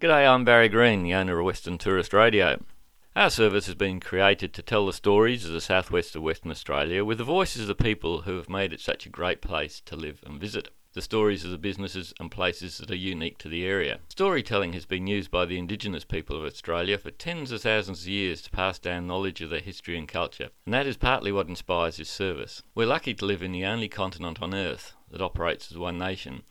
G'day, I'm Barry Green, the owner of Western Tourist Radio. Our service has been created to tell the stories of the southwest of Western Australia with the voices of the people who have made it such a great place to live and visit. The stories of the businesses and places that are unique to the area. Storytelling has been used by the Indigenous people of Australia for tens of thousands of years to pass down knowledge of their history and culture, and that is partly what inspires this service. We're lucky to live in the only continent on Earth that operates as one nation,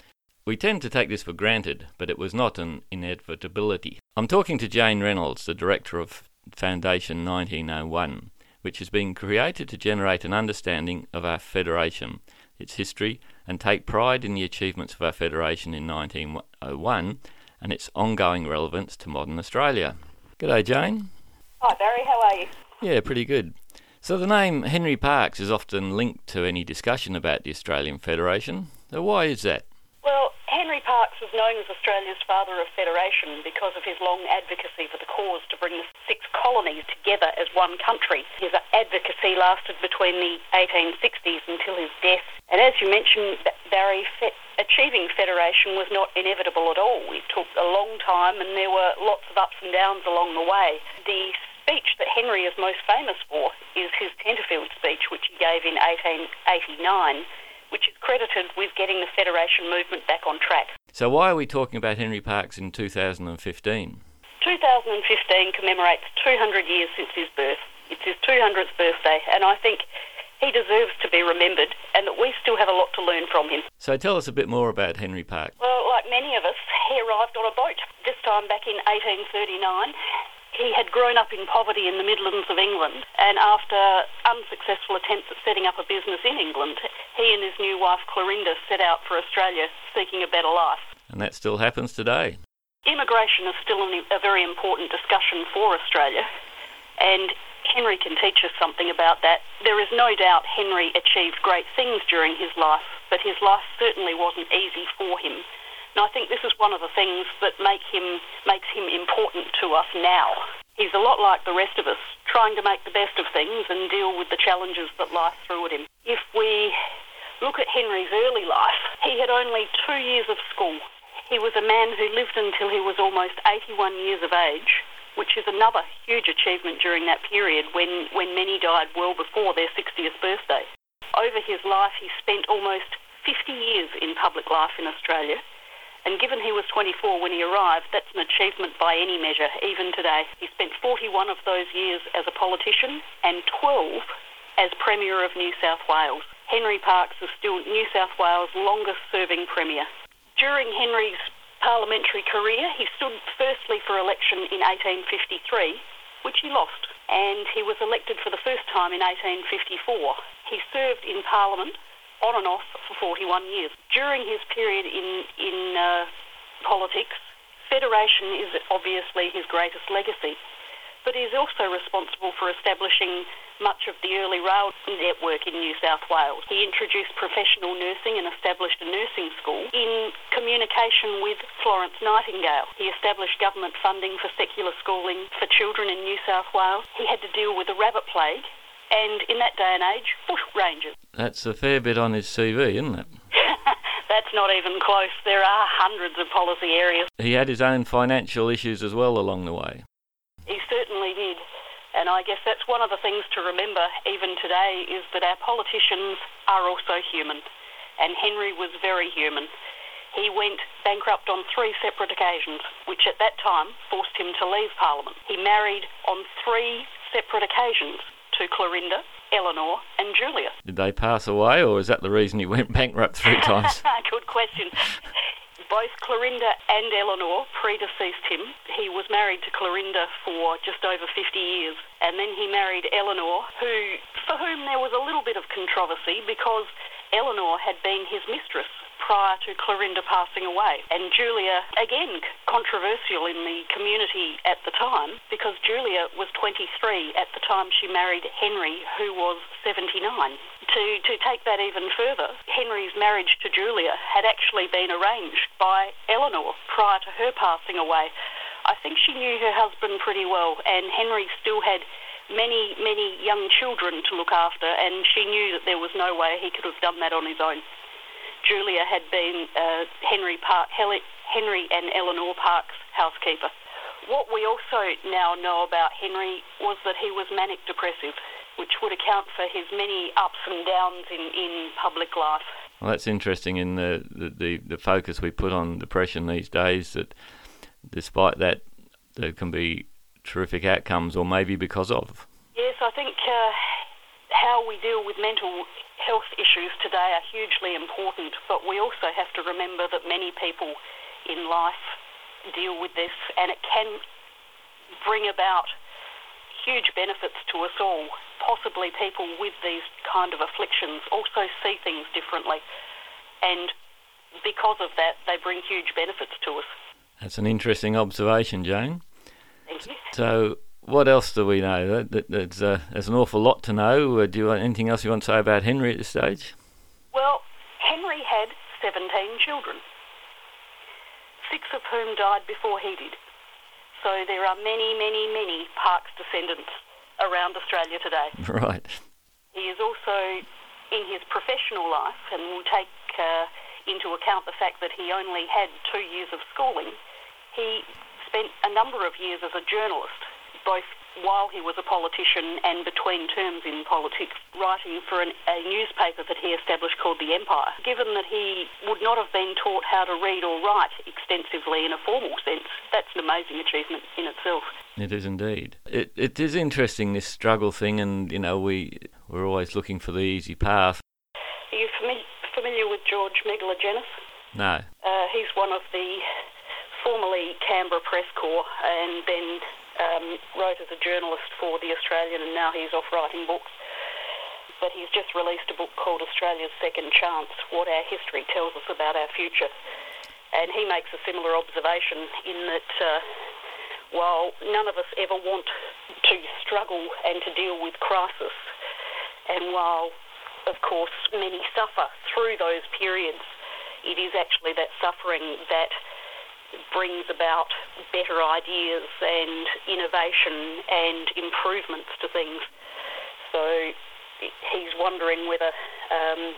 we tend to take this for granted, but it was not an inevitability. I'm talking to Jane Reynolds, the director of Foundation 1901, which has been created to generate an understanding of our federation, its history, and take pride in the achievements of our federation in 1901 and its ongoing relevance to modern Australia. G'day, Jane. Hi, Barry. How are you? Yeah, pretty good. So the name Henry Parkes is often linked to any discussion about the Australian Federation. So why is that? Well, Henry Parkes was known as Australia's father of federation because of his long advocacy for the cause to bring the six colonies together as one country. His advocacy lasted between the 1860s until his death. And as you mentioned, Barry, achieving federation was not inevitable at all. It took a long time and there were lots of ups and downs along the way. The speech that Henry is most famous for is his Tenterfield speech, which he gave in 1889 which is credited with getting the Federation movement back on track. So, why are we talking about Henry Parkes in 2015? 2015 commemorates 200 years since his birth. It's his 200th birthday, and I think he deserves to be remembered and that we still have a lot to learn from him. So tell us a bit more about Henry Parkes. Well, like many of us, he arrived on a boat, this time back in 1839, he had grown up in poverty in the Midlands of England, and after unsuccessful attempts at setting up a business in England, he and his new wife Clorinda set out for Australia seeking a better life. And that still happens today. Immigration is still a very important discussion for Australia, and Henry can teach us something about that. There is no doubt Henry achieved great things during his life, but his life certainly wasn't easy for him. And I think this is one of the things that make him makes him important to us now. He's a lot like the rest of us, trying to make the best of things and deal with the challenges that life threw at him. If we look at Henry's early life, he had only two years of school. He was a man who lived until he was almost 81 years of age, which is another huge achievement during that period when, when many died well before their 60th birthday. Over his life, he spent almost 50 years in public life in Australia and given he was 24 when he arrived, that's an achievement by any measure, even today. He spent 41 of those years as a politician and 12 as Premier of New South Wales. Henry Parkes is still New South Wales' longest serving Premier. During Henry's parliamentary career, he stood firstly for election in 1853, which he lost, and he was elected for the first time in 1854. He served in Parliament on and off for 41 years. During his period in, in uh, politics, federation is obviously his greatest legacy, but he's also responsible for establishing much of the early rail network in New South Wales. He introduced professional nursing and established a nursing school in communication with Florence Nightingale. He established government funding for secular schooling for children in New South Wales. He had to deal with the rabbit plague and in that day and age, bush rangers. That's a fair bit on his CV, isn't it? That's not even close. There are hundreds of policy areas. He had his own financial issues as well along the way. He certainly did. And I guess that's one of the things to remember even today is that our politicians are also human. And Henry was very human. He went bankrupt on three separate occasions, which at that time forced him to leave Parliament. He married on three separate occasions to Clorinda, Eleanor, and Julia. Did they pass away, or is that the reason he went bankrupt three times? Good question. Both Clorinda and Eleanor predeceased him. He was married to Clorinda for just over 50 years, and then he married Eleanor, who, for whom there was a little bit of controversy because Eleanor had been his mistress prior to Clorinda passing away. And Julia, again, controversial in the community at the time because Julia was 23 at the time she married Henry, who was 79. To, to take that even further, Henry's marriage to Julia had actually been arranged by Eleanor prior to her passing away. I think she knew her husband pretty well, and Henry still had many, many young children to look after, and she knew that there was no way he could have done that on his own. Julia had been uh, Henry, Park, Henry and Eleanor Parkes' housekeeper. What we also now know about Henry was that he was manic depressive, which would account for his many ups and downs in, in public life. Well, that's interesting in the, the, the, the focus we put on depression these days, that despite that, there can be terrific outcomes, or maybe because of. Yes, I think uh, how we deal with mental health issues today are hugely important, but we also have to remember that many people in life deal with this, and it can bring about huge benefits to us all. Possibly people with these kind of afflictions also see things differently, and because of that, they bring huge benefits to us. That's an interesting observation, Jane. Thank you. So, what else do we know? There's, uh, there's an awful lot to know. Uh, do you want anything else you want to say about Henry at this stage? Well, Henry had 17 children, six of whom died before he did. So there are many, many, many Parkes descendants around Australia today. Right. He is also in his professional life, and we'll take uh, into account the fact that he only had two years of schooling. He spent a number of years as a journalist, both while he was a politician and between terms in politics, writing for an, a newspaper that he established called The Empire. Given that he would not have been taught how to read or write extensively in a formal sense, that's an amazing achievement in itself. It is indeed. It, it is interesting this struggle thing, and you know we we're always looking for the easy path. Are you familiar, familiar with George Megalogenis? No. Uh, he's one of the formerly Canberra Press Corps, and then um, wrote as a journalist for The Australian and now he's off writing books. But he's just released a book called Australia's Second Chance What Our History Tells Us About Our Future. And he makes a similar observation in that uh, while none of us ever want to struggle and to deal with crisis, and while, of course, many suffer through those periods, it is actually that suffering that brings about better ideas and innovation and improvements to things. So he's wondering whether, um,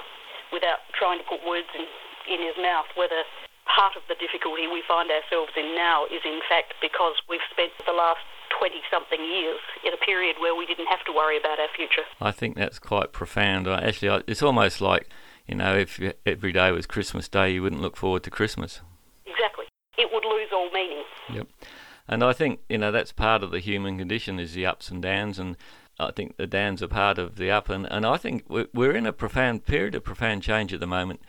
without trying to put words in, in his mouth, whether part of the difficulty we find ourselves in now is in fact because we've spent the last 20 something years in a period where we didn't have to worry about our future. I think that's quite profound. Actually, it's almost like, you know, if every day was Christmas Day, you wouldn't look forward to Christmas. It would lose all meaning. Yep. And I think, you know, that's part of the human condition is the ups and downs and I think the downs are part of the up and, and I think we're in a profound period of profound change at the moment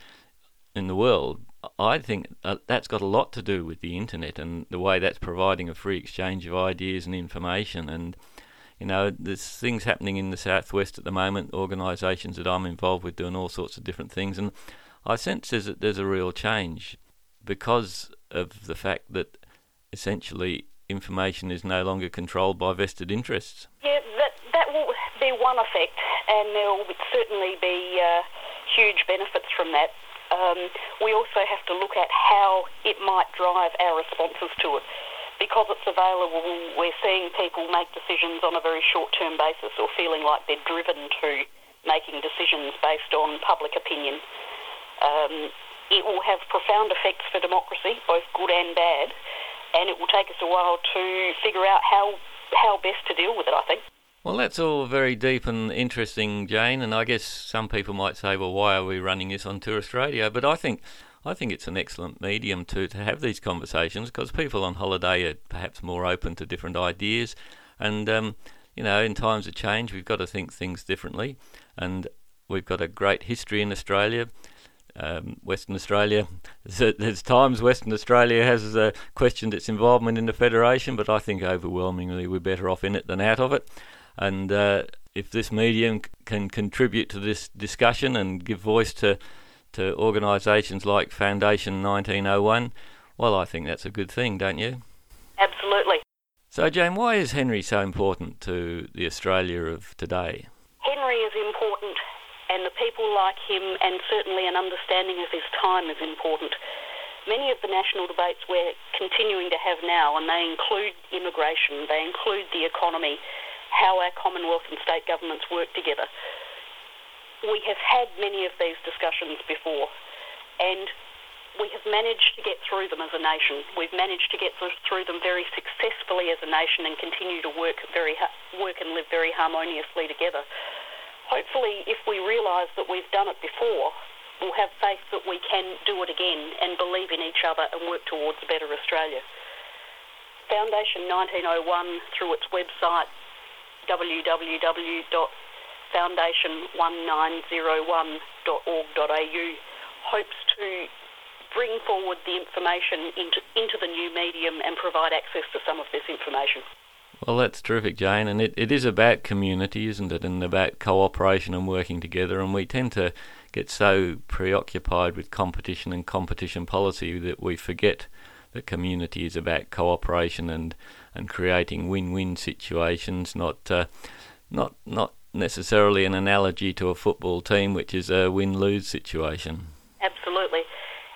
in the world. I think uh, that's got a lot to do with the internet and the way that's providing a free exchange of ideas and information and you know, there's things happening in the southwest at the moment. Organisations that I'm involved with doing all sorts of different things, and I sense there's a, there's a real change because of the fact that essentially information is no longer controlled by vested interests. Yeah, that, that will be one effect, and there will certainly be uh, huge benefits from that. Um, we also have to look at how it might drive our responses to it. Because it's available, we're seeing people make decisions on a very short term basis or feeling like they're driven to making decisions based on public opinion. Um, it will have profound effects for democracy, both good and bad, and it will take us a while to figure out how how best to deal with it. I think. Well, that's all very deep and interesting, Jane. And I guess some people might say, "Well, why are we running this on Tourist Radio?" But I think I think it's an excellent medium to, to have these conversations because people on holiday are perhaps more open to different ideas. And, um, you know, in times of change, we've got to think things differently. And we've got a great history in Australia um, Western Australia. There's times Western Australia has uh, questioned its involvement in the federation, but I think overwhelmingly we're better off in it than out of it. And uh, if this medium c- can contribute to this discussion and give voice to to organisations like Foundation 1901, well, I think that's a good thing, don't you? Absolutely. So, Jane, why is Henry so important to the Australia of today? Henry is important and the people like him, and certainly an understanding of his time is important. Many of the national debates we're continuing to have now, and they include immigration, they include the economy, how our Commonwealth and state governments work together. We have had many of these discussions before, And we have managed to get through them as a nation. We've managed to get through them very successfully as a nation and continue to work very work and live very harmoniously together. Hopefully, if we realise that we've done it before, we'll have faith that we can do it again and believe in each other and work towards a better Australia. Foundation 1901 through its website www.foundation1901.org.au hopes to bring forward the information into, into the new medium and provide access to some of this information. Well, that's terrific, Jane. And it, it is about community, isn't it? And about cooperation and working together. And we tend to get so preoccupied with competition and competition policy that we forget that community is about cooperation and, and creating win-win situations, not uh, not not necessarily an analogy to a football team, which is a win-lose situation. Absolutely,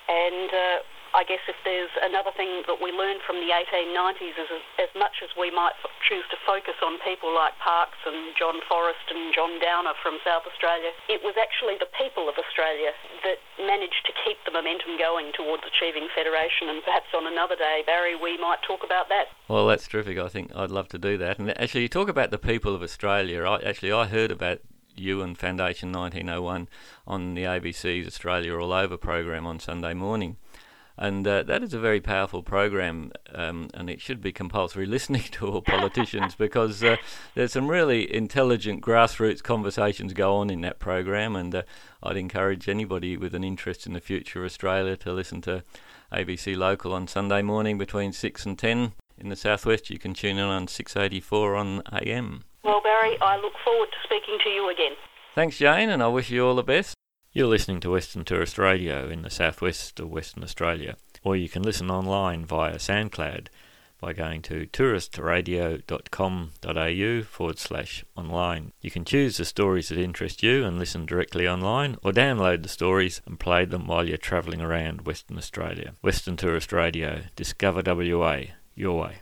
and uh, I guess if there's another thing that we learned from the 1890s is as, much as we might choose to focus on people like Parkes and John Forrest and John Downer from South Australia, it was actually the people of Australia that managed to keep the momentum going towards achieving federation. And perhaps on another day, Barry, we might talk about that. Well, that's terrific. I think I'd love to do that. And actually, you talk about the people of Australia. I, actually, I heard about you and Foundation 1901 on the ABC's Australia All Over program on Sunday morning. And uh, that is a very powerful program, um, and it should be compulsory listening to all politicians because uh, there's some really intelligent grassroots conversations go on in that program. And uh, I'd encourage anybody with an interest in the future of Australia to listen to ABC Local on Sunday morning between 6 and 10 in the southwest. You can tune in on 684 on AM. Well, Barry, I look forward to speaking to you again. Thanks, Jane, and I wish you all the best. You're listening to Western Tourist Radio in the southwest of Western Australia, or you can listen online via SoundCloud by going to touristradio.com.au forward slash online. You can choose the stories that interest you and listen directly online, or download the stories and play them while you're travelling around Western Australia. Western Tourist Radio, Discover WA, your way.